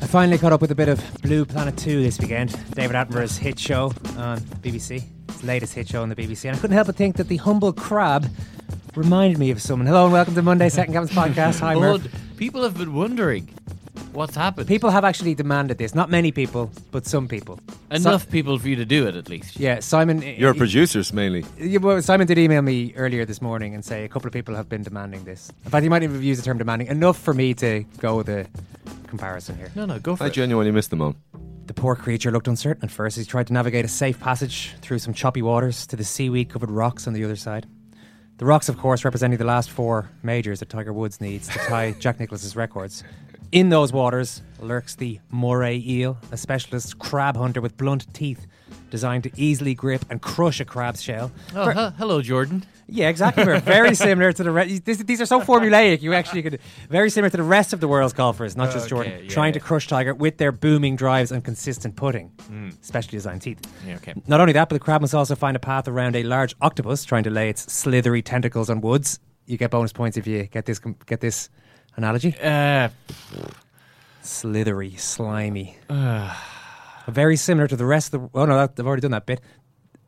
I finally caught up with a bit of Blue Planet 2 this weekend, David Attenborough's hit show on BBC, his latest hit show on the BBC, and I couldn't help but think that the humble crab reminded me of someone. Hello and welcome to Monday Second Captain's Podcast. Hi, Murph. People have been wondering what's happened. People have actually demanded this. Not many people, but some people. Enough Si- people for you to do it, at least. yeah, Simon. Uh, Your he- producers mainly. Yeah, well, Simon did email me earlier this morning and say a couple of people have been demanding this. In fact, he might even have used the term demanding. Enough for me to go with a comparison here. No, no, go for I it. genuinely missed them all. The poor creature looked uncertain at first. as He tried to navigate a safe passage through some choppy waters to the seaweed covered rocks on the other side. The rocks, of course, representing the last four majors that Tiger Woods needs to tie Jack Nicklaus's records. In those waters lurks the moray eel, a specialist crab hunter with blunt teeth designed to easily grip and crush a crab's shell. Oh, Ver- he- hello, Jordan. Yeah, exactly. We're very similar to the rest. These are so formulaic. You actually could very similar to the rest of the world's golfers, not just Okay, Jordan, yeah, trying to crush Tiger with their booming drives and consistent putting, specially designed teeth. Yeah, okay. Not only that, but the crab must also find a path around a large octopus trying to lay its slithery tentacles on woods. You get bonus points if you get this get this analogy. Uh, Slithery, slimy. Very similar to the rest of the. Oh no, I've already done that bit.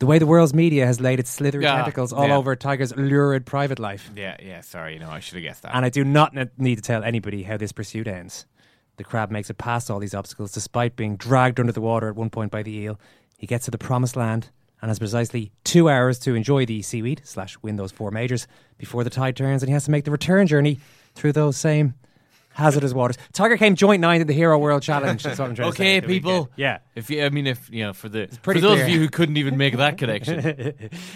The way the world's media has laid its slithery Yeah, tentacles all yeah. over Tiger's lurid private life. yeah, yeah, sorry, no, I should have guessed that. And I do not ne- need to tell anybody how this pursuit ends. The crab makes it past all these obstacles despite being dragged under the water at one point by the eel. He gets to the promised land and has precisely two hours to enjoy the seaweed slash win those four majors before the tide turns and he has to make the return journey through those same hazardous waters. Tiger came joint ninth in the Hero World Challenge. That's what I'm trying to say. okay, people. Yeah. If you, I mean, if you know, for the for pretty those clear. of you who couldn't even make that connection.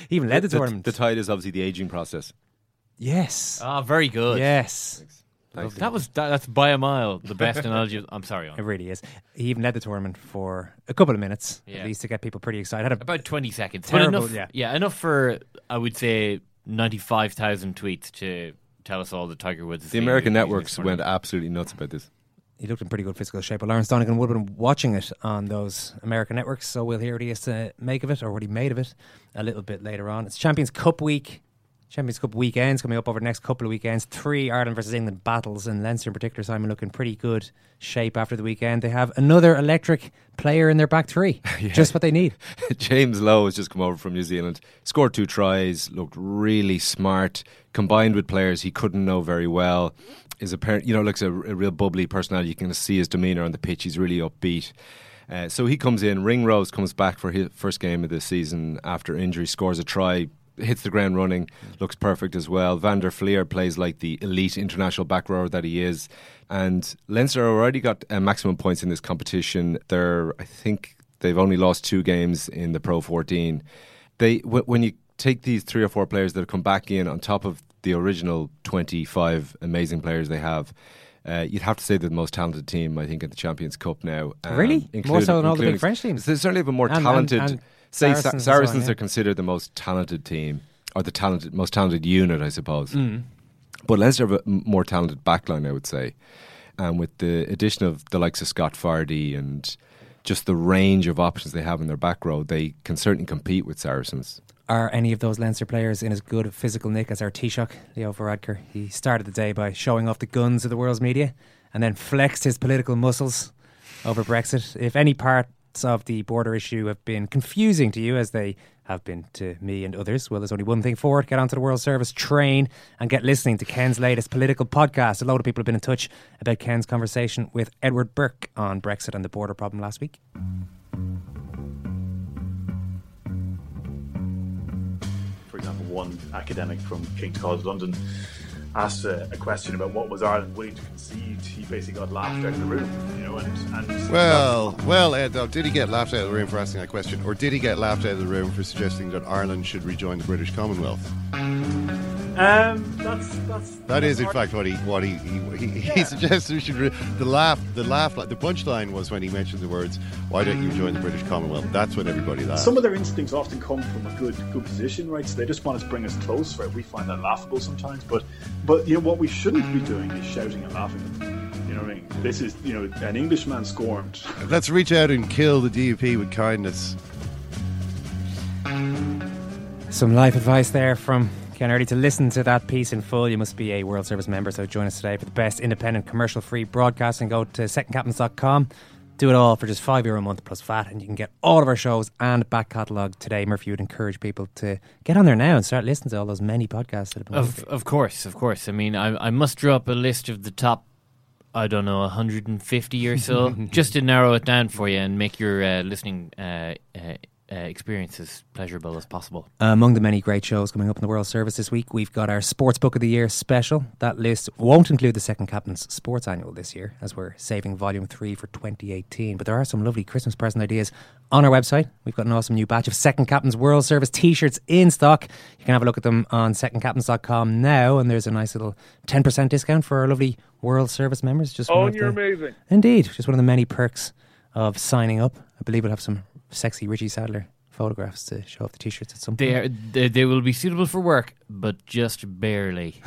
he even led the, The, tournament. the tide is obviously the aging process. yes. Ah, very good. yes. Thanks. That was that, that's by a mile the best analogy. of- I'm sorry, It really is. He even led the tournament for a couple of minutes, Yeah. at least to get people pretty excited. Had a about 20 seconds. Terrible, but enough, yeah. yeah, enough for I would say 95,000 tweets to tell us all that Tiger Woods. The American networks went absolutely nuts about this. he looked in pretty good physical shape. But Lawrence Donegan would have been watching it on those American networks, so we'll hear what he has to make of it or what he made of it a little bit later on. It's Champions Cup week. Champions Cup weekends coming up over the next couple of weekends. Three Ireland versus England battles, and Leinster in particular, Simon, looking pretty good shape after the weekend. They have another electric player in their back three. Just what they need. James Lowe has just come over from New Zealand, scored two tries, looked really smart, combined with players he couldn't know very well. Is a parent, you know, looks a, a real bubbly personality. You can see his demeanour on the pitch. He's really upbeat. Uh, so he comes in. Ringrose comes back for his first game of the season after injury, scores a try, hits the ground running, looks perfect as well. Van der Flier plays like the elite international back rower that he is. And Leinster already got uh, maximum points in this competition. They're, I think, they've only lost two games in the Pro 14. They wh- when you take these three or four players that have come back in on top of the original 25 amazing players they have. Uh, you'd have to say they're the most talented team, I think, at the Champions Cup now. Um, Really? More so than all the big French teams? They certainly have a more And- and- talented. and say Saracens Sa- so on, yeah. are considered the most talented team, or the talented, most talented unit, I suppose. Mm. But Leinster have a more talented backline, I would say. And with the addition of the likes of Scott Fardy and just the range of options they have in their back row, they can certainly compete with Saracens. are any of those Leinster players in as good a physical nick as our Taoiseach, Leo Varadkar? He started the day by showing off the guns of the world's media and then flexed his political muscles over Brexit. If any of the border issue have been confusing to you, as they have been to me and others, well, there's only one thing for it. Get onto the World Service train and get listening to Ken's latest political podcast. A lot of people have been in touch about Ken's conversation with Edward Burke on Brexit and the border problem last week. For example, one academic from King's College London asked a, a, question about what was Ireland willing to concede, he basically got laughed out of the room. You know, and, and well, well, Ed, did he get laughed out of the room for asking that question, or did he get laughed out of the room for suggesting that Ireland should rejoin the British Commonwealth? Um, that's that's that is in fact what he what he he, he, yeah. he suggests we should. Re- the laugh, the laugh, the punchline was when he mentioned the words, "Why don't you join the British Commonwealth?" That's when everybody laughed. Some of their instincts often come from a good good position, right? So they just want to bring us close, right? We find that laughable sometimes, but but you know what we shouldn't be doing is shouting and laughing at them. You know what I mean? This is you know an Englishman scorned. Let's reach out and kill the DUP with kindness. Some life advice there from Ken Early. To listen to that piece in full, you must be a World Service member. So join us today for the best independent commercial free broadcasting. Go to secondcaptains.com. Do it all for just five euro a month plus VAT, and you can get all of our shows and back catalogue today. Murphy would encourage people to get on there now and start listening to all those many podcasts that have been. Of, of course, of course. I mean, I, I must draw up a list of the top I don't know, 150 or so, just to narrow it down for you and make your uh, listening uh, uh, uh, experience as pleasurable as possible. Uh, among the many great shows coming up in the World Service this week, we've got our Sports Book of the Year special. That list won't include the second captain's sports annual this year, as we're saving Volume 3 for 2018. But there are some lovely Christmas present ideas on our website. We've got an awesome new batch of Second Captain's World Service t shirts in stock. You can have a look at them on secondcaptains.com now, and there's a nice little 10% discount for our lovely World Service members. Just oh, you're the, amazing. Indeed, just one of the many perks of signing up. I believe we'll have some sexy Richie Sadler photographs to show off the t-shirts at some point. They, are, they, they will be suitable for work, but just barely.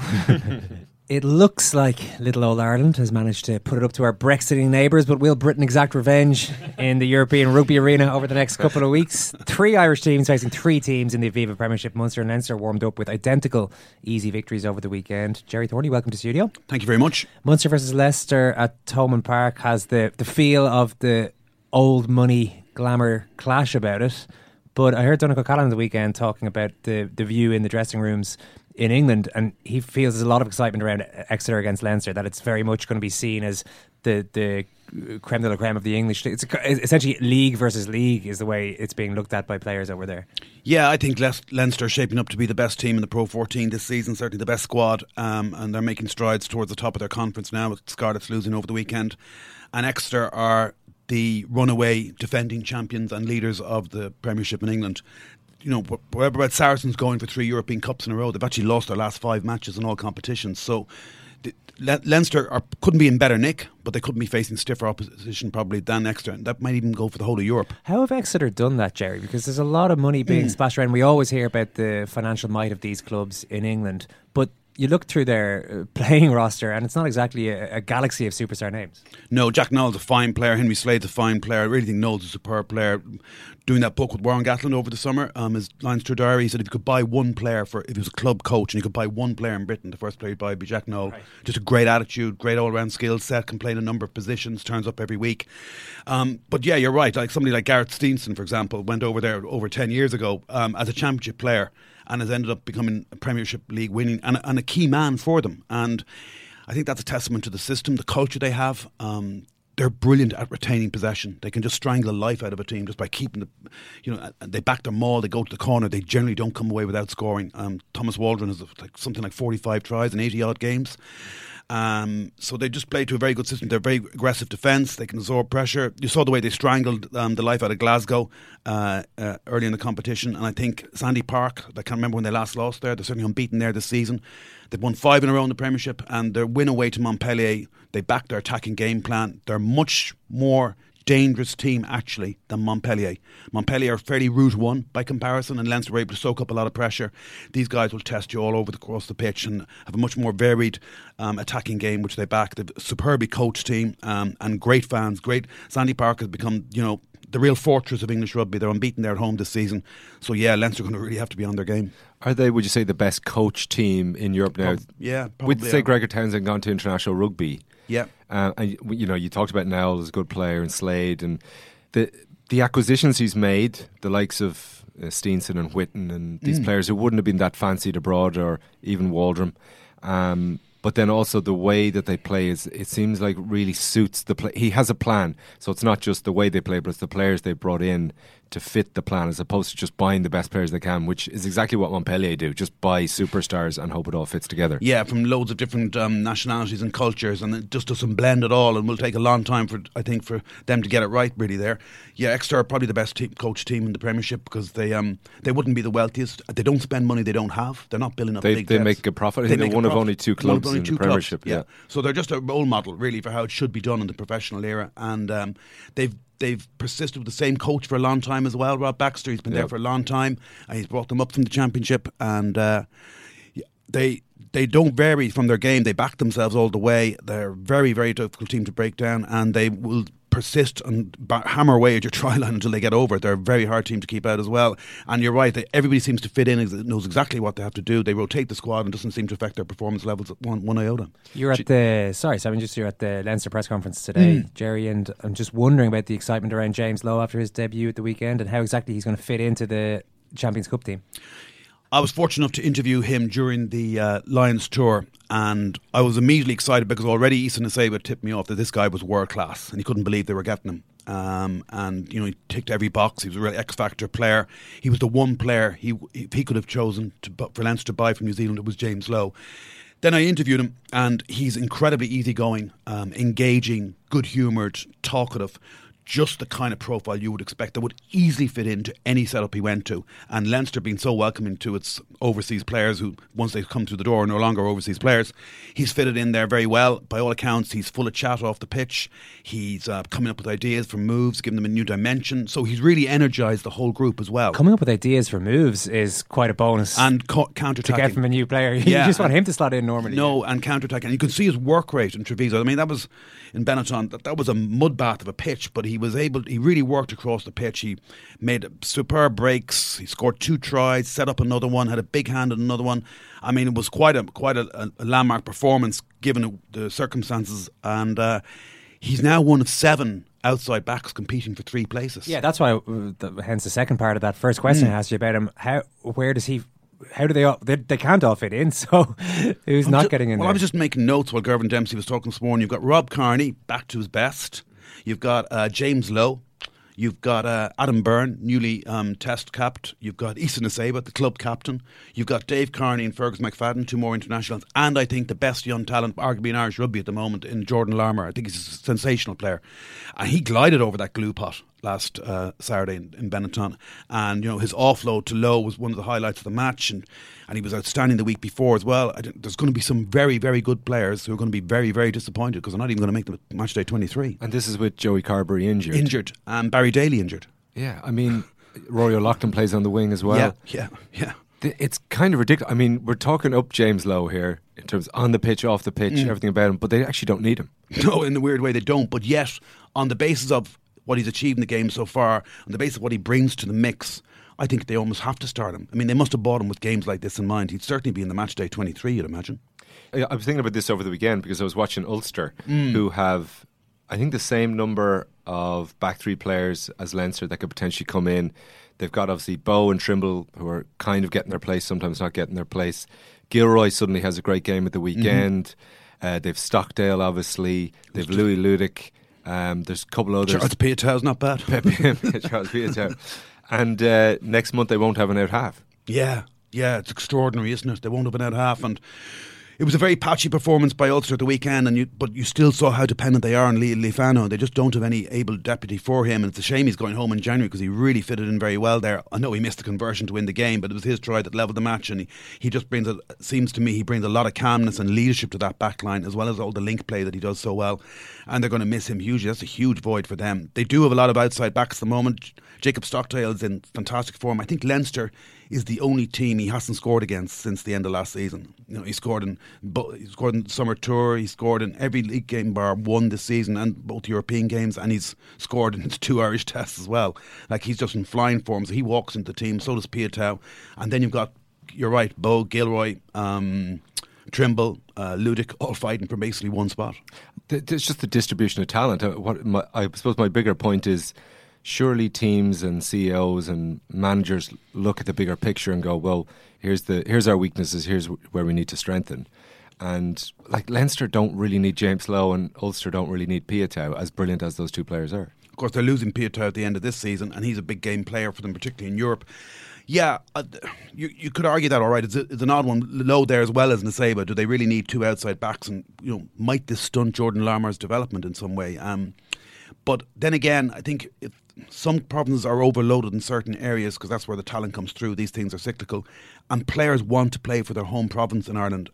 it looks like little old Ireland has managed to put it up to our Brexiting neighbours, but will Britain exact revenge in the European Rugby Arena over the next couple of weeks? Three Irish teams facing three teams in the Aviva Premiership. Munster and Leinster warmed up with identical easy victories over the weekend. Gerry Thornley, welcome to studio. Thank you very much. Munster versus Leicester at Thomond Park has the, the feel of the old money glamour clash about it. But I heard Donncha O'Callaghan the weekend talking about the, the view in the dressing rooms in England, and he feels there's a lot of excitement around Exeter against Leinster, that it's very much going to be seen as the the creme de la creme of the English. It's essentially league versus league is the way it's being looked at by players over there. Yeah, I think Le- Leinster shaping up to be the best team in the Pro 14 this season, certainly the best squad, um, and they're making strides towards the top of their conference now with Scarlets losing over the weekend. And Exeter are the runaway defending champions and leaders of the Premiership in England. You know, wherever about Saracens going for three European Cups in a row, they've actually lost their last five matches in all competitions. So Le- Leinster are, couldn't be in better nick, but they couldn't be facing stiffer opposition probably than Exeter. And that might even go for the whole of Europe. How have Exeter done that, Gerry? Because there's a lot of money being mm. splashed around. We always hear about the financial might of these clubs in England, but you look through their uh, playing roster, and it's not exactly a, a, galaxy of superstar names. No, Jack Nowell's a fine player. Henry Slade's a fine player. I really think Knowles is a superb player. Doing that book with Warren Gatland over the summer, um, his lines to diary, he said if you could buy one player for, if he was a club coach and you could buy one player in Britain, the first player he'd buy would be Jack Nowell. Right. Just a great attitude, great all round skill set, can play in a number of positions, turns up every week. Um, but yeah, you're right. Like somebody like Gareth Steenson, for example, went over there over 10 years ago um, as a championship player and has ended up becoming a Premiership League winning and, and a key man for them. And I think that's a testament to the system, the culture they have. Um, they're brilliant at retaining possession. They can just strangle the life out of a team just by keeping the, you know, they back their maul, they go to the corner, they generally don't come away without scoring. Um, Thomas Waldrom has like something like 45 tries in 80 odd games. Um, so they just play to a very good system. They're very aggressive defence. They can absorb pressure. You saw the way they strangled um, the life out of Glasgow uh, uh, early in the competition. And I think Sandy Park, I can't remember when they last lost there. They're certainly unbeaten there this season. They've won five in a row in the Premiership and their win away to Montpellier. They backed their attacking game plan. They're much more dangerous team actually than Montpellier. Montpellier are fairly route one by comparison, and Leinster were able to soak up a lot of pressure. These guys will test you all over the across the pitch and have a much more varied um, attacking game, which they back. They've a superbly coached team um, and great fans. Great. Sandy Park has become, you know, the real fortress of English rugby. They're unbeaten there at home this season. So yeah, Leinster are going to really have to be on their game. Are they, would you say, the best coach team in Europe now? Prob- yeah, probably With, say, are. Gregor Townsend gone to international rugby. Yeah. Uh, and, you know, you talked about Nowell as a good player and Slade and the the acquisitions he's made, the likes of uh, Steenson and Whitten and these Mm. players who wouldn't have been that fancied abroad or even Waldrom. Um, but then also the way that they play is it seems like really suits the play. He has a plan, so it's not just the way they play, but it's the players they brought in to fit the plan, as opposed to just buying the best players they can, which is exactly what Montpellier do. Just buy superstars and hope it all fits together. Yeah, from loads of different um, nationalities and cultures, and it just doesn't blend at all. And will take a long time for I think for them to get it right. Really, there. Yeah, Exeter are probably the best team, coach team in the Premiership because they um they wouldn't be the wealthiest. They don't spend money they don't have. They're not building up. They- big they debts. make a profit. I think they're one of only two clubs only in the clubs, Premiership, yeah. So they're just a role model, really, for how it should be done in the professional era. And um, they've they've persisted with the same coach for a long time as well. Rob Baxter, he's been there for a long time. And he's brought them up from the championship, and uh, they they don't vary from their game. They back themselves all the way. They're a very very difficult team to break down, and they will persist and hammer away at your try line until they get over it. They're a very hard team to keep out as well. And you're right, they, everybody seems to fit in, knows exactly what they have to do. They rotate the squad and doesn't seem to affect their performance levels at one, one iota. You're at the sorry, Simon. Just you're at the Leinster press conference today, Mm. Gerry, and I'm just wondering about the excitement around James Lowe after his debut at the weekend and how exactly he's going to fit into the Champions Cup team. I was fortunate enough to interview him during the uh, Lions tour, and I was immediately excited because already Isa Nacewa tipped me off that this guy was world class, and he couldn't believe they were getting him. Um, and you know, he ticked every box. He was a real X factor player. He was the one player he he could have chosen to, for Leinster to buy from New Zealand. It was James Lowe. Then I interviewed him, and he's incredibly easygoing, um, engaging, good humoured, talkative. Just the kind of profile you would expect that would easily fit into any setup he went to. And Leinster being so welcoming to its overseas players who, once they come through the door, are no longer overseas players, he's fitted in there very well. By all accounts, he's full of chat off the pitch. He's uh, coming up with ideas for moves, giving them a new dimension. So he's really energised the whole group as well. Coming up with ideas for moves is quite a bonus. And co- counter-attacking. get from a new player, you just want him to slot in normally. No, and counter attack. And you can see his work rate in Treviso. I mean, that was in Benetton, that, that was a mud bath of a pitch, but he was able, he really worked across the pitch. He made superb breaks. He scored two tries, set up another one, had a big hand in another one. I mean, it was quite a quite a, a landmark performance given the circumstances. And uh, he's now one of seven outside backs competing for three places. Yeah, that's why. uh, The, hence, the second part of that first question Mm. I asked you about him. How, where does he? How do they all? They, they can't all fit in. So, who's I'm not getting in well, there? I was just making notes while Girvan Dempsey was talking this morning. You've got Rob Kearney back to his best. You've got uh, James Lowe. You've got uh, Adam Byrne, newly um, test capped. You've got Isa Nacewa, the club captain. You've got Dave Kearney and Fergus McFadden, two more internationals. And I think the best young talent, arguably in Irish rugby at the moment, in Jordan Larmour. I think he's a sensational player. And he glided over that glue pot last uh, Saturday in, in Benetton. And, you know, his offload to Lowe was one of the highlights of the match. And, and he was outstanding the week before as well. I there's going to be some very, very good players who are going to be very, very disappointed because they're not even going to make the match day 23. And this is with Joey Carbery injured. Injured. And Barry Daly injured. Yeah, I mean, Rory O'Loughlin plays on the wing as well. Yeah, yeah, yeah. It's kind of ridiculous. I mean, we're talking up James Lowe here in terms on the pitch, off the pitch, Mm. everything about him, but they actually don't need him. No, in a weird way they don't. But yet, on the basis of what he's achieved in the game so far, on the basis of what he brings to the mix, I think they almost have to start him. I mean, they must have bought him with games like this in mind. He'd certainly be in the match day 23, you'd imagine. I was thinking about this over the weekend because I was watching Ulster, Mm. who have, I think, the same number of back three players as Leinster that could potentially come in. They've got obviously Bowe and Trimble, who are kind of getting their place, sometimes not getting their place. Gilroy suddenly has a great game at the weekend. Uh, they've Stockdale, obviously. They've Louis Ludik. Um, there's a couple others. Charles Piutau's not bad. Charles Piutau. And uh, next month they won't have an out half. Yeah, yeah, it's extraordinary, isn't it? They won't have an out half, and it was a very patchy performance by Ulster at the weekend, and you, but you still saw how dependent they are on Lealiifano. They just don't have any able deputy for him, and it's a shame he's going home in January because he really fitted in very well there. I know he missed the conversion to win the game, but it was his try that levelled the match, and he, he just brings, a, seems to me, he brings a lot of calmness and leadership to that back line, as well as all the link play that he does so well. And they're going to miss him hugely. That's a huge void for them. They do have a lot of outside backs at the moment. Jacob Stockdale is in fantastic form. I think Leinster is the only team he hasn't scored against since the end of last season. You know, he scored in he scored in summer tour. He scored in every league game bar one this season and both European games, and he's scored in two Irish tests as well. Like he's just in flying form. So he walks into the team. So does Piutau, and then you've got you're right, Bowe Gilroy. Um, Trimble, uh, Ludik, all fighting for basically one spot. It's just the distribution of talent. Uh, what my, I suppose my bigger point is surely teams and CEOs and managers look at the bigger picture and go, well, here's the here's our weaknesses, here's where we need to strengthen. And like Leinster don't really need James Lowe and Ulster don't really need Piutau, as brilliant as those two players are. Of course, they're losing Piutau at the end of this season, and he's a big game player for them, particularly in Europe. Yeah, uh, you you could argue that all right. It's, a, it's an odd one. Lowe there as well as Nacewa. Do they really need two outside backs? And you know, might this stunt Jordan Larmour's development in some way? Um, but then again, I think if some provinces are overloaded in certain areas because that's where the talent comes through. These things are cyclical, and players want to play for their home province in Ireland.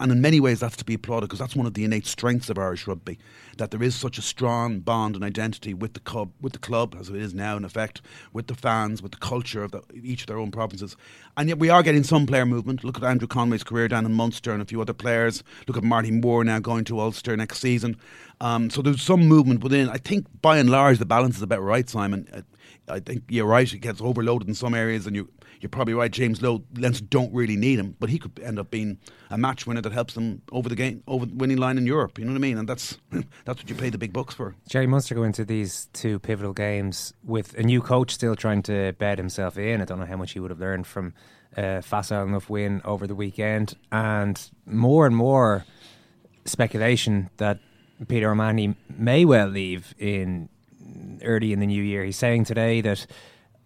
And in many ways, that's to be applauded because that's one of the innate strengths of Irish rugby that there is such a strong bond and identity with the club, with the club as it is now, in effect, with the fans, with the culture of the, each of their own provinces. And yet, we are getting some player movement. Look at Andrew Conway's career down in Munster and a few other players. Look at Marty Moore now going to Ulster next season. Um, so there's some movement within. I think by and large, the balance is about right, Simon. I, think you're right. It gets overloaded in some areas, and you you're probably right. James Lowe, Leinster don't really need him, but he could end up being a match winner that helps them over the game, over the winning line in Europe. You know what I mean? And that's that's what you pay the big bucks for. Gerry Munster go into these two pivotal games with a new coach still trying to bed himself in. I don't know how much he would have learned from a facile enough win over the weekend, and more and more speculation that Peter O'Mahony may well leave in early in the new year. He's saying today that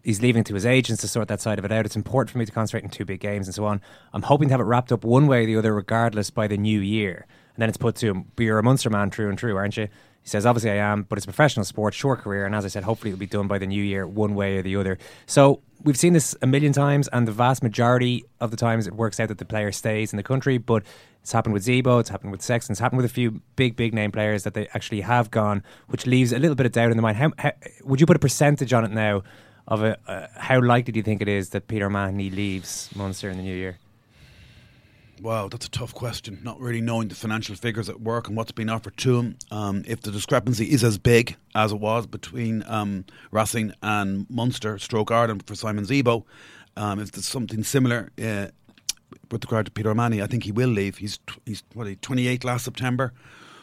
he's leaving to his agents to sort that side of it out. It's important for me to concentrate on two big games and so on. I'm hoping to have it wrapped up one way or the other, regardless, by the new year. And then it's put to him, but you're a Munster man, true and true, aren't you? He says, obviously I am, but it's a professional sport, short career, and as I said, hopefully it'll be done by the new year, one way or the other. So we've seen this a million times, and the vast majority of the times it works out that the player stays in the country, but it's happened with Zebo, it's happened with Sexton, it's happened with a few big, big name players that they actually have gone, which leaves a little bit of doubt in the mind. How, how would you put a percentage on it now of a, uh, how likely do you think it is that Peter Mahoney leaves Munster in the new year? Wow, that's a tough question. Not really knowing the financial figures at work and what's been offered to him. Um, if the discrepancy is as big as it was between um, Racing and Munster, stroke Ireland for Simon Zebo, um, if there's something similar uh, with regard to Peter O'Mahony, I think he will leave. He's he's what, 28 last September.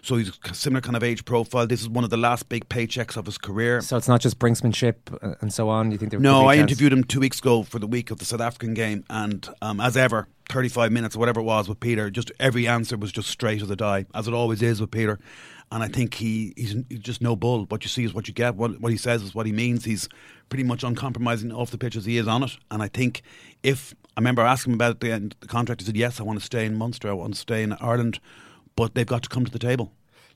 So he's a similar kind of age profile. This is one of the last big paychecks of his career. So it's not just brinksmanship uh, and so on. You think there No, I interviewed him two weeks ago for the week of the South African game, and um, as ever, 35 minutes or whatever it was with Peter, just every answer was just straight as a die, as it always is with Peter. And I think he, he's, he's just no bull. What you see is what you get. What, what he says is what he means. He's pretty much uncompromising off the pitch as he is on it. And I think if I remember asking him about the, the contract, he said, "Yes, I want to stay in Munster. I want to stay in Ireland." But they've got to come to the table.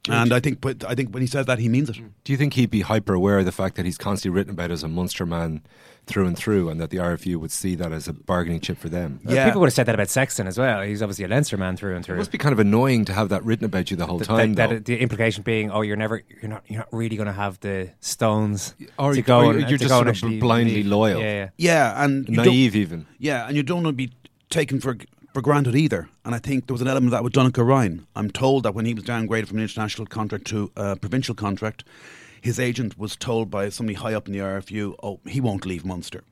And I think, but I think when he says that, he means it. Do you think he'd be hyper aware of the fact that he's constantly written about as a Munster man through and through, and that the RFU would see that as a bargaining chip for them? Uh, yeah. people would have said that about Sexton as well. He's obviously a Leinster man through and through. It must be kind of annoying to have that written about you the whole Th- time. that, that the implication being, oh, you're never, you're not, you're not really going to have the stones Or to you- go. or and, you're to just go sort of blindly leave. loyal. Yeah, yeah. Yeah, and Naive even. Yeah, and you don't want to be taken for for granted either. And I think there was an element of that with Donnacha Ryan. I'm told that when he was downgraded from an international contract to a provincial contract, his agent was told by somebody high up in the RFU, "Oh, he won't leave Munster."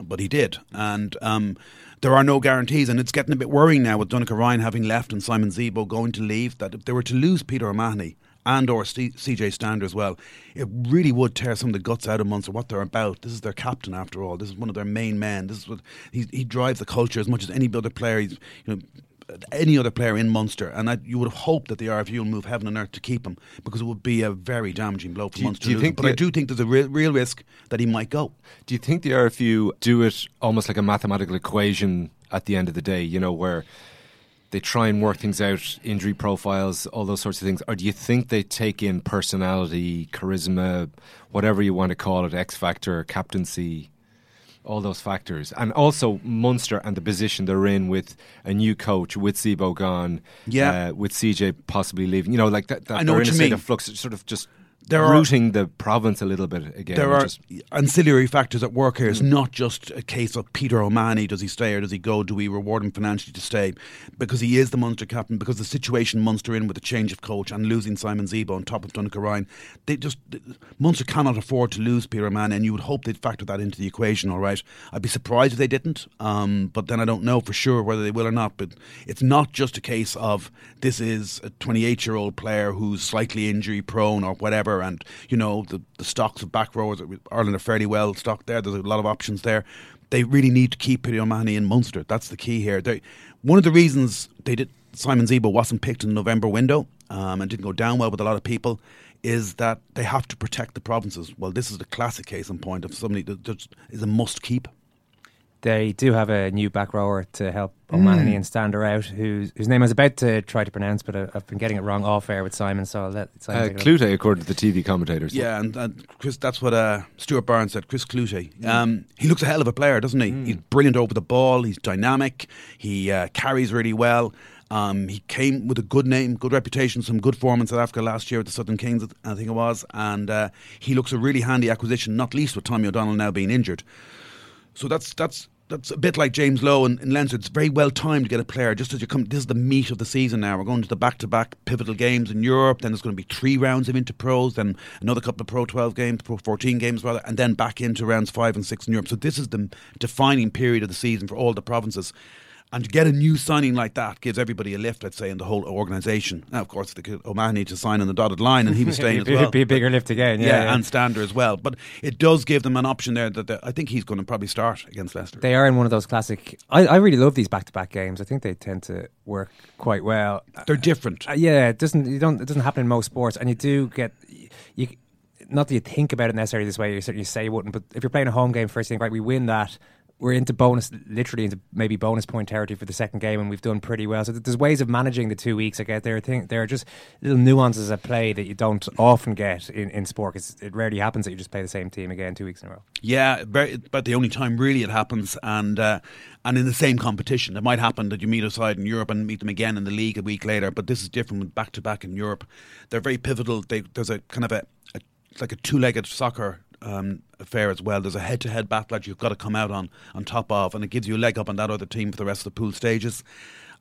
But he did, and um, there are no guarantees, and it's getting a bit worrying now with Donnacha Ryan having left and Simon Zebo going to leave. That if they were to lose Peter O'Mahony and or C- CJ Stander as well, it really would tear some of the guts out of Munster. What they're about. This is their captain after all. This is one of their main men. This is what he, he drives the culture as much as any other player. He's you know any other player in Munster, and I, you would have hoped that the RFU will move heaven and earth to keep him because it would be a very damaging blow for Do you- Munster. do you him. think but I do think there's a real, real risk that he might go. Do you think the RFU do it almost like a mathematical equation at the end of the day? You know, where they try and work things out, injury profiles, all those sorts of things, or do you think they take in personality, charisma, whatever you want to call it, X factor, captaincy? all those factors, and also Munster and the position they're in with a new coach, with Zebo gone, Yeah. uh, with CJ possibly leaving. You know, like that. that I know what you mean. flux, sort of just There are- rooting the province a little bit again. there are ancillary factors at work here. It's Mm. not just a case of Peter O'Mahony. Does he stay or does he go? Do we reward him financially to stay? Because he is the Munster captain. Because the situation Munster in with the change of coach and losing Simon Zebo on top of Donnacha Ryan, they just Munster cannot afford to lose Peter O'Mahony, and you would hope they'd factor that into the equation. All right, I'd be surprised if they didn't. Um, but then I don't know for sure whether they will or not. But it's not just a case of this is a 28 year old player who's slightly injury prone or whatever, and you know the, the stocks of back rowers Ireland are fairly well stocked there. There's a lot of options there. They really need to keep Peter O'Mahony in Munster. That's the key here. They, one of the reasons they did Simon Zebo wasn't picked in the November window um, and didn't go down well with a lot of people is that they have to protect the provinces. Well, this is the classic case in point of somebody that just a must keep. They do have a new back rower to help O'Mahony Mm. and Stander out, whose whose name I was about to try to pronounce, but I, I've been getting it wrong off air with Simon, so I'll let Simon uh, it up. Cloete, according to the TV commentators. Yeah, and, and Chris, that's what uh, Stuart Barnes said. Chris Cloete. Um, he looks a hell of a player, doesn't he? He's brilliant over the ball. He's dynamic. He uh, carries really well. Um, he came with a good name, good reputation, some good form in South Africa last year with the Southern Kings, I think it was, and uh, he looks a really handy acquisition. Not least with Tommy O'Donnell now being injured. So that's that's that's a bit like James Lowe and, in Leinster. It's very well timed to get a player just as you come. This is the meat of the season now. We're going to the back-to-back pivotal games in Europe. Then there's going to be three rounds of Interpros, then another couple of Pro 12 games, Pro 14 games rather, and then back into rounds five and six in Europe. So this is the defining period of the season for all the provinces. And to get a new signing like that gives everybody a lift, let's say, in the whole organisation. Now, of course, they could, O'Mahony to sign on the dotted line, and he was staying as It'd be- a bigger lift again, yeah, yeah. and Stander as well. But it does give them an option there that I think he's going to probably start against Leicester. They are in one of those classic. I, I really love these back-to-back games. I think they tend to work quite well. They're different. Uh, yeah, it doesn't. You don't. It doesn't happen in most sports, and you do get you. Not that you think about it necessarily this way. You certainly say you wouldn't, but if you're playing a home game first, you think right, we win that. We're into bonus, literally into maybe bonus point territory for the second game, and we've done pretty well. So there's ways of managing the two weeks. I get there. Think there are just little nuances at play that you don't often get in, in sport. 'cause it rarely happens that you just play the same team again two weeks in a row. Yeah, but the only time really it happens, and uh, and in the same competition, it might happen that you meet a side in Europe and meet them again in the league a week later. But this is different with back to back in Europe. They're very pivotal. They, there's a kind of a, like a two legged soccer um, affair as well. There's a head to head battle that you've got to come out on on top of, and it gives you a leg up on that other team for the rest of the pool stages.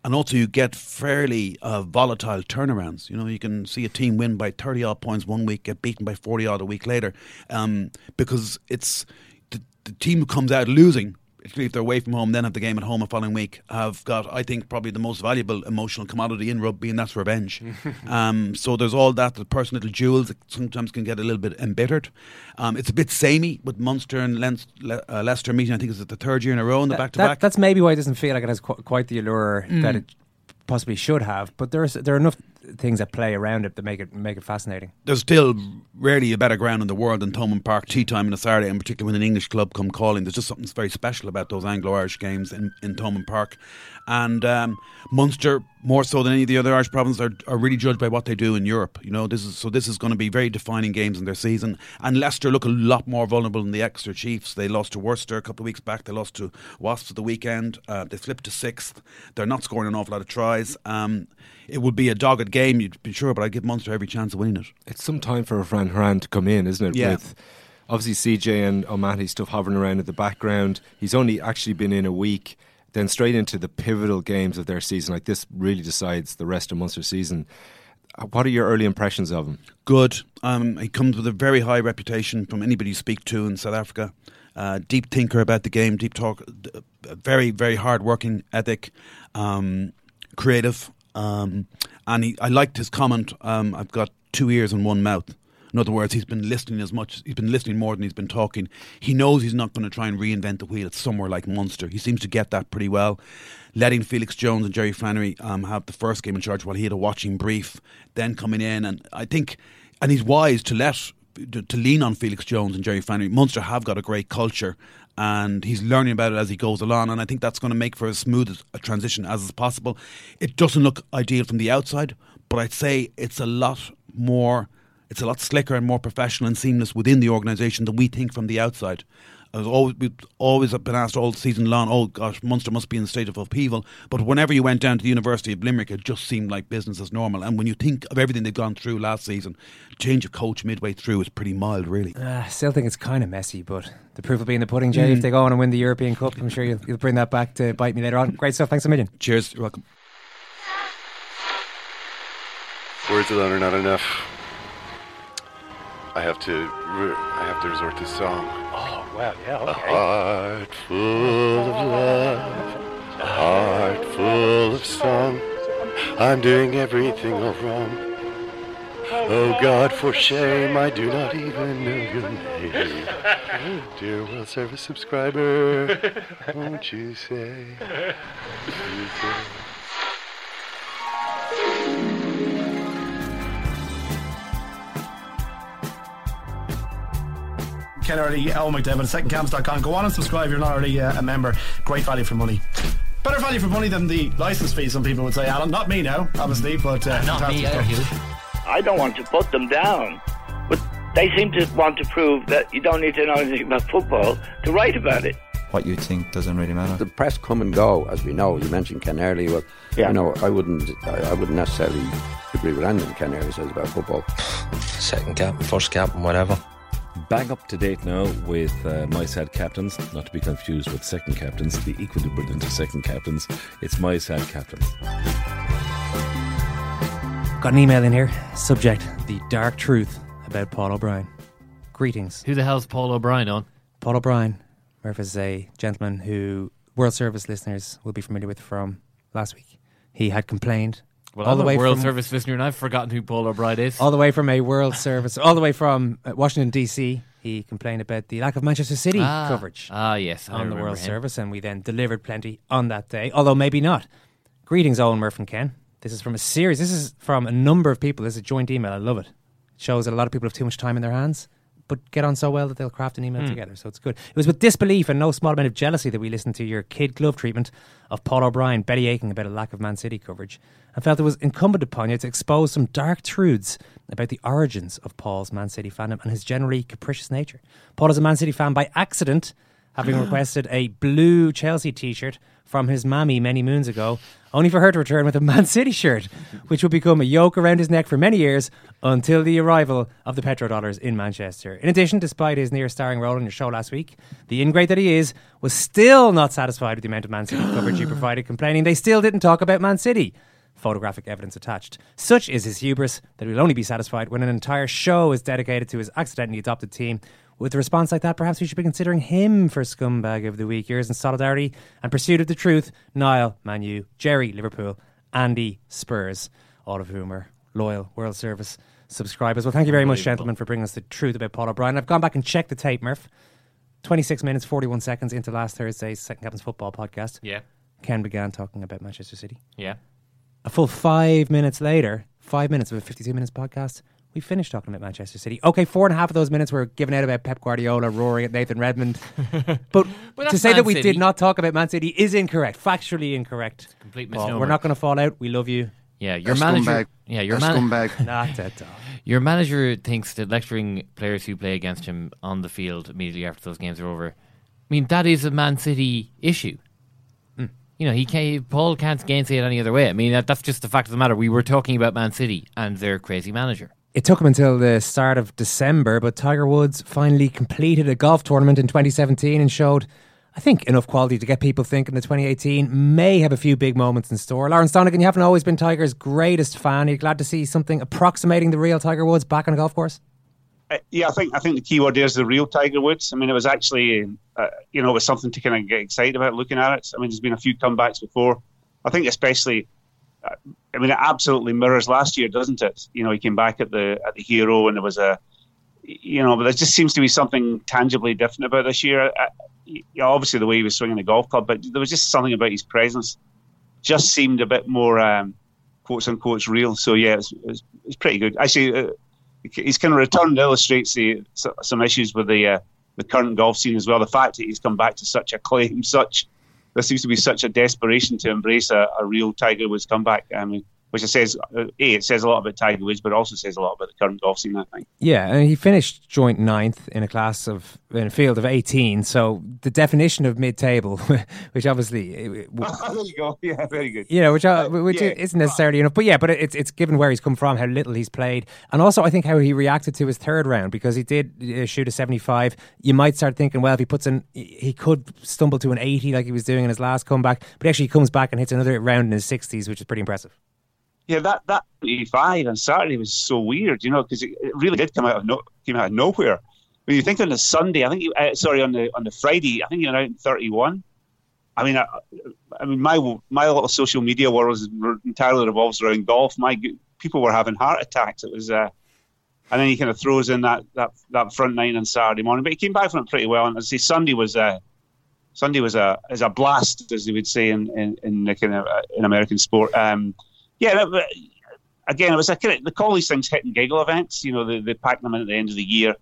And also, you get fairly uh, volatile turnarounds. You know, you can see a team win by 30 odd points one week, get beaten by 40 odd a week later, um, because it's the, the team who comes out losing, particularly if they're away from home, then have the game at home the following week, have got, I think, probably the most valuable emotional commodity in rugby, and that's revenge. um, so there's all that, the personal little jewels that sometimes can get a little bit embittered. Um, it's a bit samey with Munster and Leinster, Le- uh, Leicester meeting. I think it's the third year in a row in the back to back. That's maybe why it doesn't feel like it has qu- quite the allure Mm. that it possibly should have. But there's there are enough things that play around it that make it make it fascinating. there's still rarely a better ground in the world than Thomond Park tea time on a Saturday, and particularly when an English club come calling. There's just something very special about those Anglo-Irish games in, in Thomond Park. And um, Munster, more so than any of the other Irish provinces, are, are really judged by what they do in Europe. You know, this is so this is going to be very defining games in their season. And Leicester look a lot more vulnerable than the Exeter Chiefs. They lost to Worcester a couple of weeks back. They lost to Wasps at the weekend. Uh, they slipped to sixth. They're not scoring an awful lot of tries. Um, it would be a dogged game, you'd be sure, but I give Munster every chance of winning it. It's some time for van Graan to come in, isn't it? Yeah. With obviously CJ and O'Mahony stuff hovering around in the background. He's only actually been in a week, then straight into the pivotal games of their season. Like this really decides the rest of Munster's season. Uh, What are your early impressions of him? good. Um, he comes with a very high reputation from anybody you speak to in South Africa. Uh, deep thinker about the game, deep talk, very very hard working ethic, um, creative, um, and he, I liked his comment. Um, I've got two ears and one mouth. In other words, he's been listening as much. He's been listening more than he's been talking. He knows he's not going to try and reinvent the wheel. It's somewhere like Munster. He seems to get that pretty well. Letting Felix Jones and Jerry Flannery um, have the first game in charge while he had a watching brief, then coming in, and I think, and he's wise to let to, to lean on Felix Jones and Jerry Flannery. Munster have got a great culture, and he's learning about it as he goes along. And I think that's going to make for as smooth a transition as is possible. It doesn't look ideal from the outside, but I'd say it's a lot more. It's a lot slicker and more professional and seamless within the organisation than we think from the outside. I've always, we've always been asked all season long, oh gosh, Munster must be in a state of upheaval. But whenever you went down to the University of Limerick, it just seemed like business as normal. And when you think of everything they've gone through last season, change of coach midway through is pretty mild, really. Uh, I still think it's kind of messy, but the proof will be in the pudding, Jay. Mm. If they go on and win the European Cup, I'm sure you'll, you'll bring that back to bite me later on. Great stuff. Thanks a million. Cheers. You're welcome. Words alone are not enough. I have to. I have to resort to song. Oh well, yeah, okay. A heart full of love, a heart full of song. I'm doing everything all wrong. Oh God, for shame, I do not even know your name. Dear World Service subscriber, won't you say? You say Ken Early, Eoin McDevitt, secondcams.com. Go on and subscribe if you're not already uh, a member. Great value for money. Better value for money than the license fee, some people would say, Alan. Not me now, obviously, but. Uh, not me, either, I don't want to put them down, but they seem to want to prove that you don't need to know anything about football to write about it what you think doesn't really matter. The press come and go, as we know. You mentioned Ken Early. Well, yeah. you know, I wouldn't, I, I, wouldn't necessarily agree with anything Ken Early says about football. Second cap, first cap, and whatever. Bang up to date now with uh, my sad captains, not to be confused with second captains, the equally brilliant second captains. It's my sad captains. Got an email in here. Subject: The dark truth about Paul O'Brien. Greetings. Who the hell's Paul O'Brien on? Paul O'Brien, Murph is a gentleman who World Service listeners will be familiar with from last week. He had complained well, all I'm the way World from, Service listener, and I've forgotten who Paul O'Brien is. All the way from a World Service, all the way from uh, Washington D.C. He complained about the lack of Manchester City ah, coverage. Ah, yes, on the World him. Service, and we then delivered plenty on that day. Although maybe not. Greetings, Eoin Murph and Ken. This is from a series. This is from a number of people. This is a joint email. I love it. It shows that a lot of people have too much time in their hands but get on so well that they'll craft an email mm. together. So it's good. It was with disbelief and no small amount of jealousy that we listened to your kid glove treatment of Paul O'Brien belly aching about a lack of Man City coverage and felt it was incumbent upon you to expose some dark truths about the origins of Paul's Man City fandom and his generally capricious nature. Paul is a Man City fan by accident, having requested a blue Chelsea t shirt from his mammy many moons ago, only for her to return with a Man City shirt, which would become a yoke around his neck for many years until the arrival of the petrodollars in Manchester. In addition, despite his near starring role in your show last week, the ingrate that he is was still not satisfied with the amount of Man City coverage you provided, complaining they still didn't talk about Man City photographic evidence attached. Such is his hubris that he'll only be satisfied when an entire show is dedicated to his accidentally adopted team, with a response like that, perhaps we should be considering him for scumbag of the week. Years in solidarity and pursuit of the truth. Niall, Manu, Jerry, Liverpool, Andy, Spurs, all of whom are loyal World Service subscribers. Well, thank you very much, gentlemen, for bringing us the truth about Paul O'Brien. I've gone back and checked the tape, Murph. 26 minutes, 41 seconds into last Thursday's Second Captain's Football podcast. Yeah. Ken began talking about Manchester City. Yeah. A full five minutes later, five minutes of a 52 minutes podcast, we finished talking about Manchester City. Okay, four and a half of those minutes were given out about Pep Guardiola roaring at Nathan Redmond. but to say Man that we City. did not talk about Man City is incorrect, factually incorrect. complete Paul, misnomer. we're not going to fall out. We love you. Yeah, your A manager. scumbag. Yeah, your A man- scumbag. Not at all. Your manager thinks that lecturing players who play against him on the field immediately after those games are over. I mean, that is a Man City issue. Hmm. You know, he can't, Paul can't gainsay it any other way. I mean, that, that's just the fact of the matter. We were talking about Man City and their crazy manager. It took him until the start of December, but Tiger Woods finally completed a golf tournament in 2017 and showed, I think, enough quality to get people thinking that 2018 may have a few big moments in store. Lawrence Donegan, you haven't always been Tiger's greatest fan. Are you glad to see something approximating the real Tiger Woods back on a golf course? Uh, yeah, I think I think the key word there is the real Tiger Woods. I mean, it was actually, uh, you know, it was something to kind of get excited about looking at it. I mean, there's been a few comebacks before. I think especially, I mean, it absolutely mirrors last year, doesn't it? You know, he came back at the at the hero, and there was a, you know, but there just seems to be something tangibly different about this year. Yeah, obviously the way he was swinging the golf club, but there was just something about his presence, just seemed a bit more, um, quotes unquote, real. So yeah, it's, it's, pretty good. Actually, uh, His kind of return illustrates the, some issues with the uh, the current golf scene as well. The fact that he's come back to such acclaim, such there seems to be such a desperation to embrace a, a real Tiger Woods comeback. I mean, which it says, uh, a it says a lot about Tiger Woods, but it also says a lot about the current golf scene. I think. Yeah, and he finished joint ninth in a class of in a field of eighteen. So the definition of mid-table, which obviously, oh, there you go. Yeah, very good. You know, which uh, which yeah. isn't necessarily enough, but yeah, but it's it's given where he's come from, how little he's played, and also I think how he reacted to his third round because he did uh, shoot a seventy-five. You might start thinking, well, if he puts in, he could stumble to an eighty like he was doing in his last comeback, but actually he comes back and hits another round in his sixties, which is pretty impressive yeah, that that 85 on Saturday was so weird, you know, because it, it, really did come out of no, came out of nowhere. When you think on the Sunday, I think you, uh, sorry on the on the Friday, I think you're out in 31. I mean, I, I, mean, my my little social media world entirely revolves around golf. My people were having heart attacks. It was, uh, and then he kind of throws in that that that front nine on Saturday morning, but he came back from it pretty well. And I say, Sunday was uh, Sunday was a is a blast, as they would say in in, in the kind of uh, in American sport. Um, yeah, again, it was a kind of, they call these things hit and giggle events. You know, they, they pack them in at the end of the year.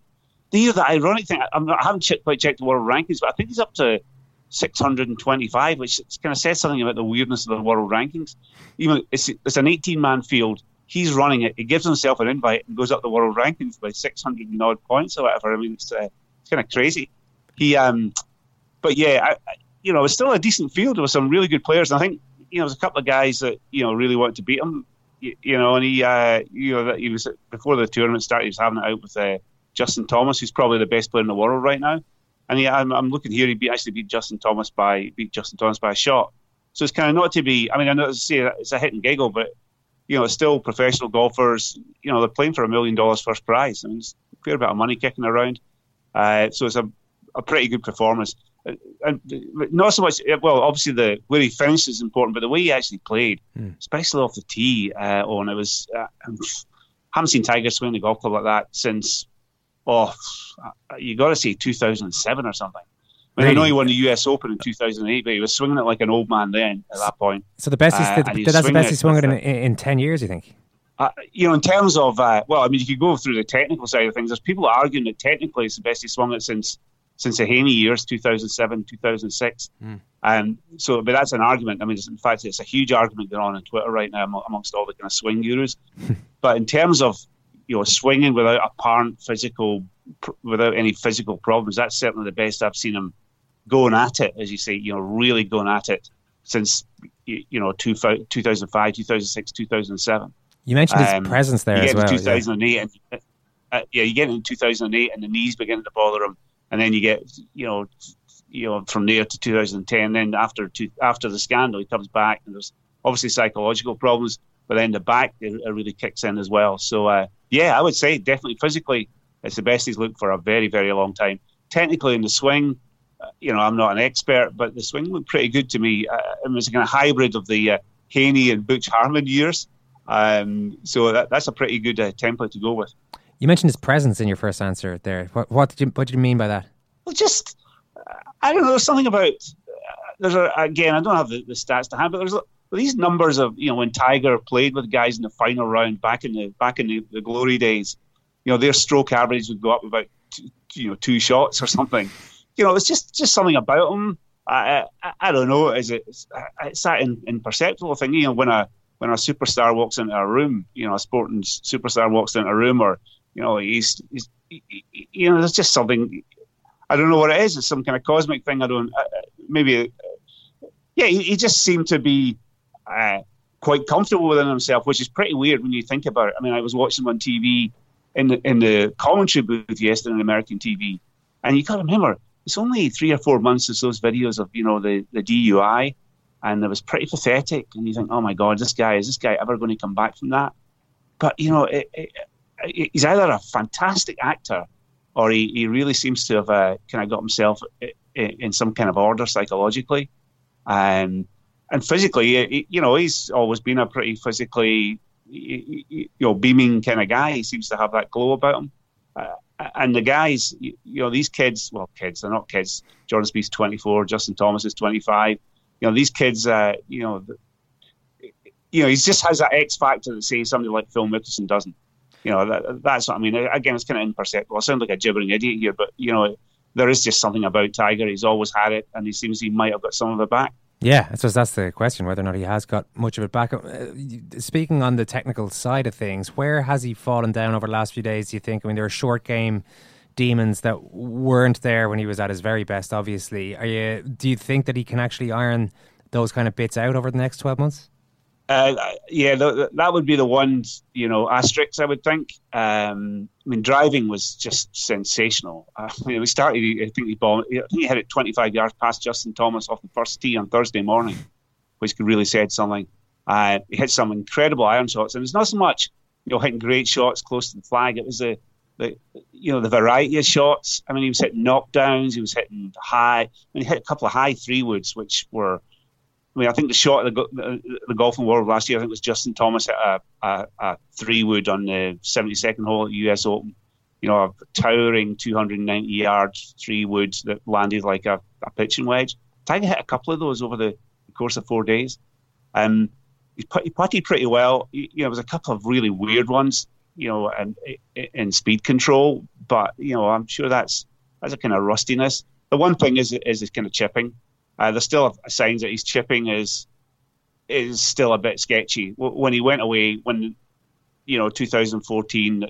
The year, the ironic thing, I'm not, I haven't checked, quite checked the world rankings, but I think he's up to 625, which kind of says something about the weirdness of the world rankings. Even it's, it's an 18 man field. He's running it. He gives himself an invite and goes up the world rankings by 600 and odd points or whatever. I mean, it's, uh, it's kind of crazy. He, um, but yeah, I, you know, it's still a decent field with some really good players. And I think you know, there's a couple of guys that you know really wanted to beat him. You, you know, and he, uh, you know, he was before the tournament started. He was having it out with uh, Justin Thomas, who's probably the best player in the world right now. And yeah, I'm, I'm looking here. He beat, actually beat Justin Thomas by beat Justin Thomas by a shot. So it's kind of not to be. I mean, I know it's, it's a hit and giggle, but you know, it's still professional golfers. You know, they're playing for a million dollars first prize. I mean, it's a fair bit of money kicking around. Uh, so it's a, a pretty good performance and not so much. Well, obviously the where he finished is important, but the way he actually played, mm. especially off the tee, uh, on it was. Uh, I haven't seen Tiger swing the golf club like that since. Oh, you got to say 2007 or something. I, mean, really? I know he won the U.S. Open in 2008, but he was swinging it like an old man then at that point. So the best, uh, the, that's the best he's swung it in, in, ten years, you think? Uh, you know, in terms of uh, well, I mean, you could go through the technical side of things. There's people arguing that technically it's the best he's swung it since since the Haney years, 2007, 2006. Mm. Um, so, but that's an argument. I mean, in fact, it's a huge argument going on on Twitter right now amongst all the kind of swing gurus. but in terms of you know swinging without apparent physical, without any physical problems, that's certainly the best I've seen him going at it, as you say. You know, really going at it since you know 2005, 2006, 2007. You mentioned his um, presence there as well. 2008, yeah. and uh, yeah, you get in 2008, and the knees begin to bother him and then you get you know you know from there to 2010. Then after two, after the scandal, he comes back, and there's obviously psychological problems, but then the back it, it really kicks in as well. So uh, yeah, I would say definitely physically, it's the best he's looked for a very very long time. Technically in the swing, uh, you know I'm not an expert, but the swing looked pretty good to me. Uh, it was a kind of hybrid of the uh, Haney and Butch Harmon years. Um, so that, that's a pretty good uh, template to go with. You mentioned his presence in your first answer there. What, what did you what did you mean by that? Well, just I don't know. There's something about there's a again. I don't have the, the stats to hand, but there's these numbers of you know when Tiger played with guys in the final round back in the back in the, the glory days. You know their stroke average would go up about two, you know two shots or something. You know it's just just something about him. I, I, I don't know. Is it? It's that in, imperceptible thing. You know when a when a superstar walks into a room, you know a sporting superstar walks into a room, or you know, he's, he's you know, there's just something. I don't know what it is. It's some kind of cosmic thing. I don't. Uh, maybe. Uh, yeah, he, he, just seemed to be uh, quite comfortable within himself, which is pretty weird when you think about it. I mean, I was watching him on TV in the in the commentary booth yesterday on American TV, and you to remember it's only three or four months since those videos of you know the the DUI, and it was pretty pathetic. And you think, oh my God, this guy is this guy ever going to come back from that? But you know, it, it, he's either a fantastic actor or he, he really seems to have uh, kind of got himself in, in, some kind of order psychologically. Um, and physically, you know, he's always been a pretty physically, you know, beaming kind of guy. He seems to have that glow about him. Uh, and the guys, you, know, these kids, well, kids, they're not kids. Jordan Spieth's 24, Justin Thomas is 25. You know, these kids, uh, you know, you know, he just has that X factor that say somebody like Phil Mickelson doesn't. You know, that, that's what I mean. Again, it's kind of imperceptible. I sound like a gibbering idiot here, but you know, there is just something about Tiger. He's always had it, and he seems he might have got some of it back. Yeah, I suppose that's the question whether or not he has got much of it back. Uh, speaking on the technical side of things, where has he fallen down over the last few days? Do you think? I mean, there are short game demons that weren't there when he was at his very best. Obviously, are you? Do you think that he can actually iron those kind of bits out over the next twelve months? Uh, yeah, that would be the one, you know, asterisk I would think. Um, I mean, driving was just sensational. I we started. I think he bombed. I think he hit it 25 yards past Justin Thomas off the first tee on Thursday morning, which really said something. Uh, he hit some incredible iron shots, and it's not so much, you know, hitting great shots close to the flag. It was the, the, you know, the variety of shots. I mean, he was hitting knockdowns. He was hitting high. I mean, he hit a couple of high three woods, which were I mean, I think the shot of the, the, the golfing world last year, I think it was Justin Thomas at a, a, a three wood on the 72nd hole at US Open. You know, a towering 290 yards three wood that landed like a, a pitching wedge. Tiger hit a couple of those over the course of four days. Um, he, put, he putted pretty well. You know, there was a couple of really weird ones, you know, and in speed control. But you know, I'm sure that's that's a kind of rustiness. The one thing is is this kind of chipping. Uh, there's still signs that his chipping is is still a bit sketchy. When he went away, when you know 2014,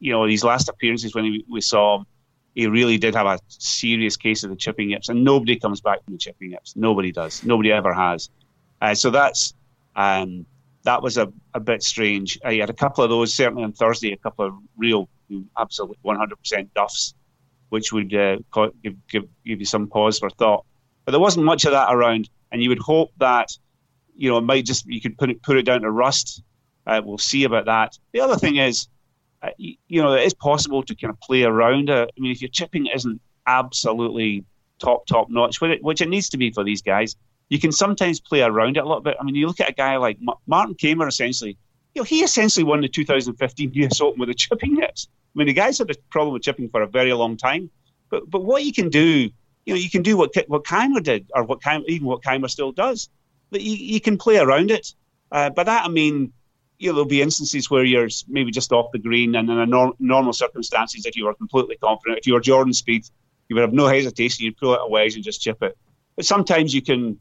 you know his last appearances when he, we saw him, he really did have a serious case of the chipping yips, and nobody comes back from the chipping yips. Nobody does. Nobody ever has. Uh, so that's um, that was a, a bit strange. He had a couple of those certainly on Thursday, a couple of real, absolute 100% duffs, which would uh, give, give give you some pause for thought. But there wasn't much of that around, and you would hope that you know it might just you could put it put it down to rust. Uh, we'll see about that. The other thing is, uh, you, you, know, it is possible to kind of play around it. I mean, if your chipping isn't absolutely top top notch, which it, which it needs to be for these guys, you can sometimes play around it a little bit. I mean, you look at a guy like Martin Kaymer, essentially. You know, he essentially won the 2015 US Open with the chipping hits. I mean, the guy's had a problem with chipping for a very long time. But but what you can do you know, you can do what what Kaymer did, or what Kaymer, even what Kaymer still does. But you, you can play around it. Uh, by that I mean, you know, there'll be instances where you're maybe just off the green, and in a nor- normal circumstances, if you were completely confident, if you were Jordan Spieth, you would have no hesitation. You'd pull it a wedge and just chip it. But sometimes you can,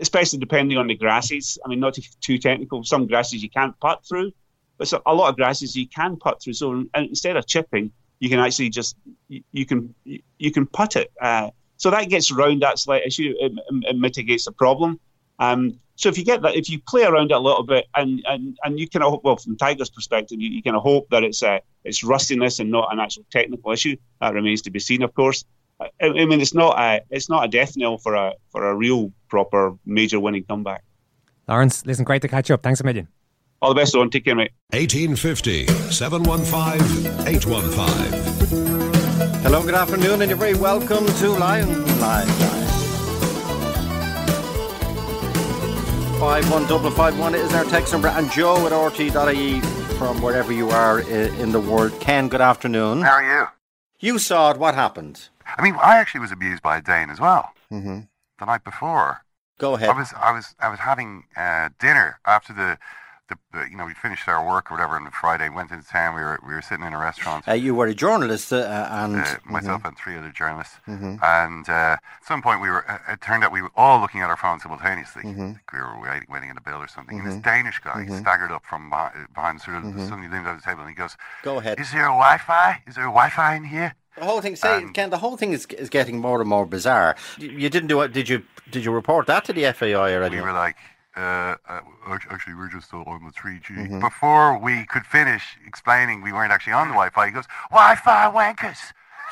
especially depending on the grasses. I mean, not too technical. Some grasses you can't putt through, but a lot of grasses you can putt through. So instead of chipping, you can actually just you, you can you can putt it. Uh, so that gets around that slight issue. It, it mitigates the problem. Um, so if you get that, if you play around it a little bit, and and, and you kind of hope, well, from Tiger's perspective, you, you kind of hope that it's a it's rustiness and not an actual technical issue. That remains to be seen, of course. I, I mean, it's not a it's not a death knell for a for a real proper major winning comeback. Lawrence, listen, great to catch up. Thanks a million. All the best, on. Take care, mate. 1850 715 815. Hello, good afternoon, and you're very welcome to Lion Live. Five one double five one is our text number, and Joe at rte.ie from wherever you are in the world. Ken, good afternoon. How are you? You saw it. What happened? I mean, I actually was abused by Dane as well. Mm-hmm. The night before. Go ahead. I was I was I was having uh, dinner after the the, you know, we finished our work or whatever on Friday, went into town. We were we were sitting in a restaurant. Uh, you were a journalist, uh, and uh, myself mm-hmm. and three other journalists. Mm-hmm. And uh, at some point, we were. Uh, it turned out we were all looking at our phones simultaneously. Mm-hmm. Like we were waiting, waiting in a bill or something. And this Danish guy Mhm. staggered up from behind, behind sort of Mhm. suddenly leaned over the table and he goes, Go ahead. "Is there a Wi-Fi? Is there a Wi-Fi in here?" The whole thing, say, Ken. The whole thing is is getting more and more bizarre. You, you didn't do it. Did you? Did you report that to the FAI or anything? We were like, uh, uh, actually, we're just on the 3G. Mhm. Before we could finish explaining we weren't actually on the Wi-Fi, he goes, Wi-Fi wankers!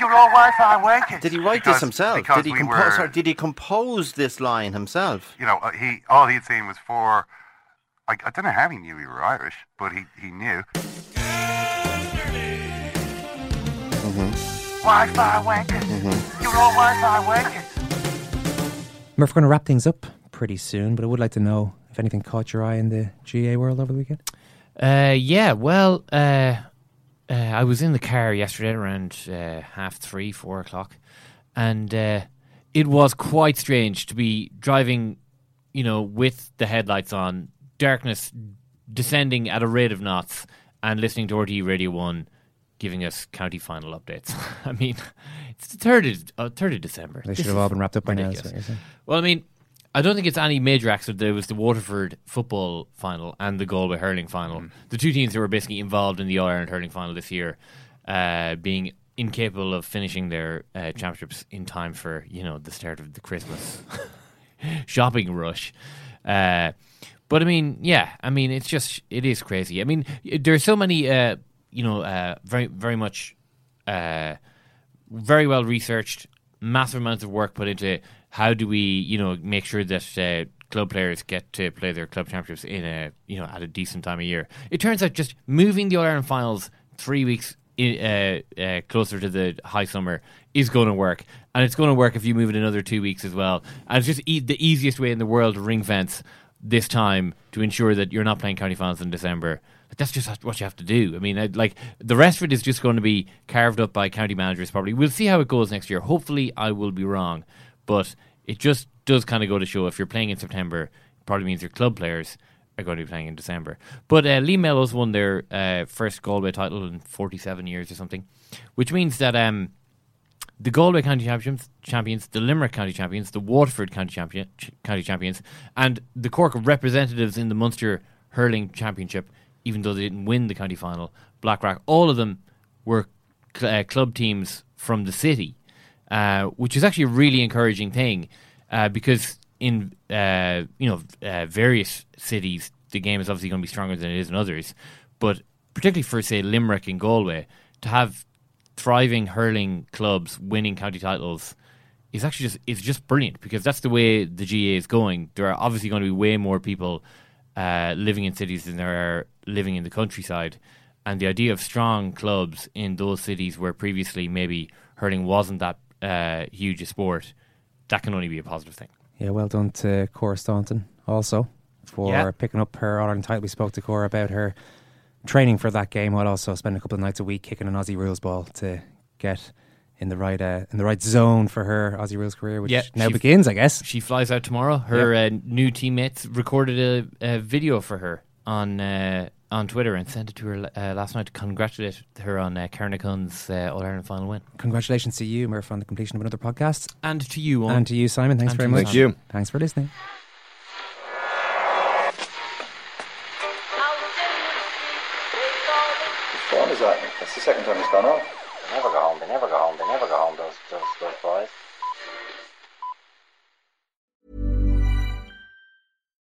You're all Wi-Fi wankers! Did he write Because- this himself? Did he we compose? were, sorry, did he compose this line himself? you know, uh, he all he'd seen was four. I, I don't know how he knew we were Irish, but he, he knew. Wi-Fi wankers! You're all Wi-Fi wankers! Murph, we're going to wrap things up pretty soon, but I would like to know if anything caught your eye in the GAA world over the weekend. Uh, yeah, well, uh, uh, I was in the car yesterday around uh, half three, four o'clock, and uh, it was quite strange to be driving, you know, with the headlights on, darkness descending at a rate of knots, and listening to RTE Radio One, giving us county final updates. I mean, it's the third of, uh, third of December. They This should have all been wrapped up by now. ridiculous. That's what you're saying. Well, I mean, I don't think it's any major accident. There was the Waterford football final and the Galway hurling final. The two teams that were basically involved in the All Ireland hurling final this year, uh, being incapable of finishing their uh, championships in time for you know the start of the Christmas shopping rush. Uh, but I mean, yeah, I mean, it's just it is crazy. I mean, there's so many, uh, you know, uh, very very much, uh, very well researched, massive amounts of work put into how do we, you know, make sure that uh, club players get to play their club championships in a, you know, at a decent time of year. It turns out just moving the All Ireland finals three weeks i- uh, uh, closer to the high summer is going to work, and it's going to work if you move it another two weeks as well. And it's just e- the easiest way in the world to ring fence this time to ensure that you're not playing county finals in December. But that's just what you have to do. I mean, I, like the rest of it is just going to be carved up by county managers. Probably we'll see how it goes next year. Hopefully, I will be wrong, but it just does kind of go to show if you're playing in September, it probably means your club players are going to be playing in December. But uh, Liam Mellows won their uh, first Galway title in 47 years or something, which means that um, the Galway County Champions, champions, the Limerick County Champions, the Waterford County Champion, ch- County Champions, and the Cork representatives in the Munster Hurling Championship, even though they didn't win the county final, Blackrock, all of them were cl- uh, club teams from the city, uh, which is actually a really encouraging thing uh, because in uh, you know uh, various cities the game is obviously going to be stronger than it is in others, but particularly for say Limerick and Galway to have thriving hurling clubs winning county titles is actually just it's just brilliant because that's the way the GAA is going. There are obviously going to be way more people uh, living in cities than there are living in the countryside, and the idea of strong clubs in those cities where previously maybe hurling wasn't that uh, huge a sport, that can only be a positive thing. Yeah, well done to Cora Staunton also for Yeah. picking up her All Ireland title. We spoke to Cora about her training for that game while also spending a couple of nights a week kicking an Aussie rules ball to get in the right uh, in the right zone for her Aussie rules career, which yeah, now begins, I guess. She flies out tomorrow. Her uh, new teammates recorded a, a video for her on uh, on Twitter and sent it to her uh, last night to congratulate her on uh, Carnacon's uh, All Ireland final win. Congratulations to you, Murph, on the completion of another podcast. And to you, Eoin. And to you, Simon. Thanks And very much. Thank you. Thanks for listening. Which form is that? That's the second time it's gone off. They never go home. They never go home. They never go home. Those those those